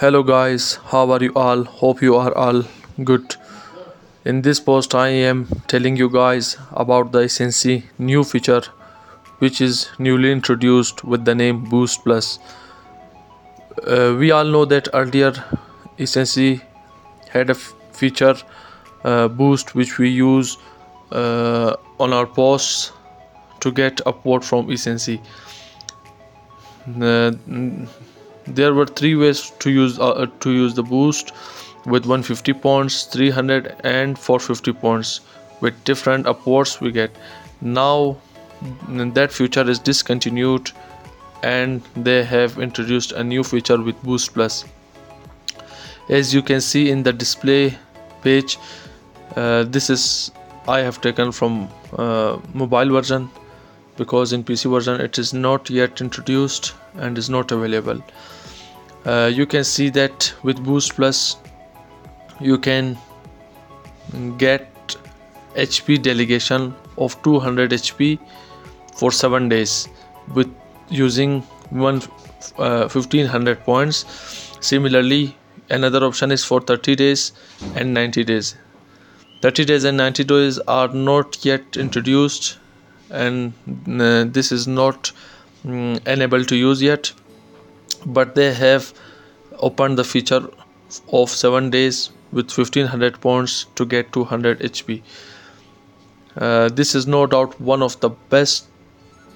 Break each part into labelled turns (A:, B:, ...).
A: hello guys. How are you all? Hope you are all good. In this post i am telling you guys about the Ecency new feature which is newly introduced with the name boost plus. Uh, we all know that earlier Ecency had a feature uh, boost which we use uh, on our posts to get upward from Ecency uh, there were three ways to use uh, uh to use the boost with 150 points 300 and 450 points with different upwards we get. Now that feature is discontinued and they have introduced a new feature with boost plus. As you can see in the display page uh, this is i have taken from uh, mobile version because in pc version it is not yet introduced and is not available. Uh, you can see that with boost plus you can get hp delegation of 200 hp for 7 days with using one uh, 1500 points. Similarly another option is for 30 days and 90 days. 30 days and 90 days are not yet introduced and uh, this is not um, enabled to use yet but they have opened the feature of 7 days with 1500 points to get 200 HP. Uh, this is no doubt one of the best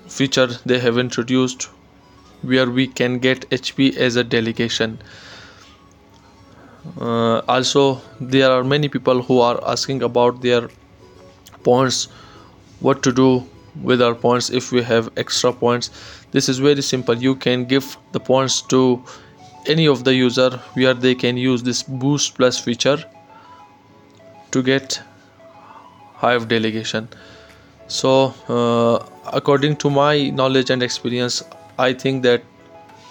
A: feature they have introduced where we can get HP as a delegation. Uh, also there are many people who are asking about their points what to do with our points. If we have extra points this is very simple. You can give the points to any of the user where they can use this boost plus feature to get hive delegation. So uh, according to my knowledge and experience i think that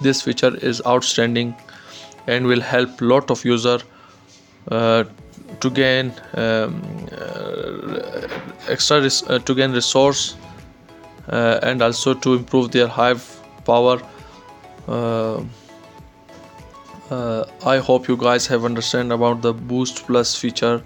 A: this feature is outstanding and will help lot of user uh, to gain um, uh, extra uh, to gain resource and also to improve their hive power. Uh, uh, I hope you guys have understand about the boost plus feature